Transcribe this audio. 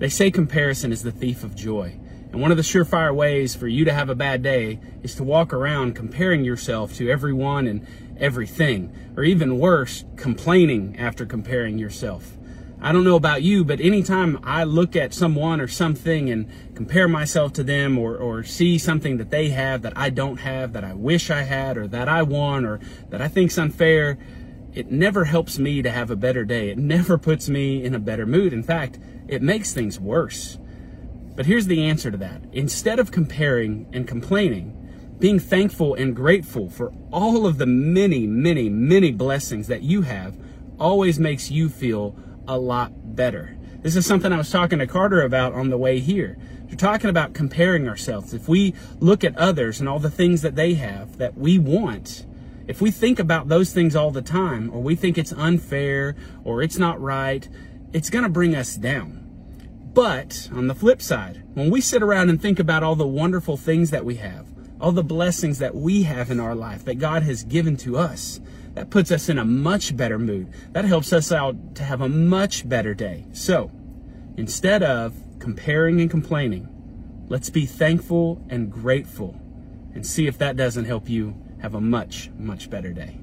They say comparison is the thief of joy. And one of the surefire ways for you to have a bad day is to walk around comparing yourself to everyone and everything, or even worse, complaining after comparing yourself. I don't know about you, but anytime I look at someone or something and compare myself to them or, or see something that they have that I don't have, that I wish I had, or that I want, or that I think's unfair, it never helps me to have a better day. It never puts me in a better mood. In fact, it makes things worse. But here's the answer to that. Instead of comparing and complaining, being thankful and grateful for all of the many, many, many blessings that you have always makes you feel a lot better. This is something I was talking to Carter about on the way here. We're talking about comparing ourselves. If we look at others and all the things that they have that we want, if we think about those things all the time, or we think it's unfair or it's not right, it's going to bring us down. But on the flip side, when we sit around and think about all the wonderful things that we have, all the blessings that we have in our life that God has given to us, that puts us in a much better mood. That helps us out to have a much better day. So, instead of comparing and complaining, let's be thankful and grateful and see if that doesn't help you have a much, much better day.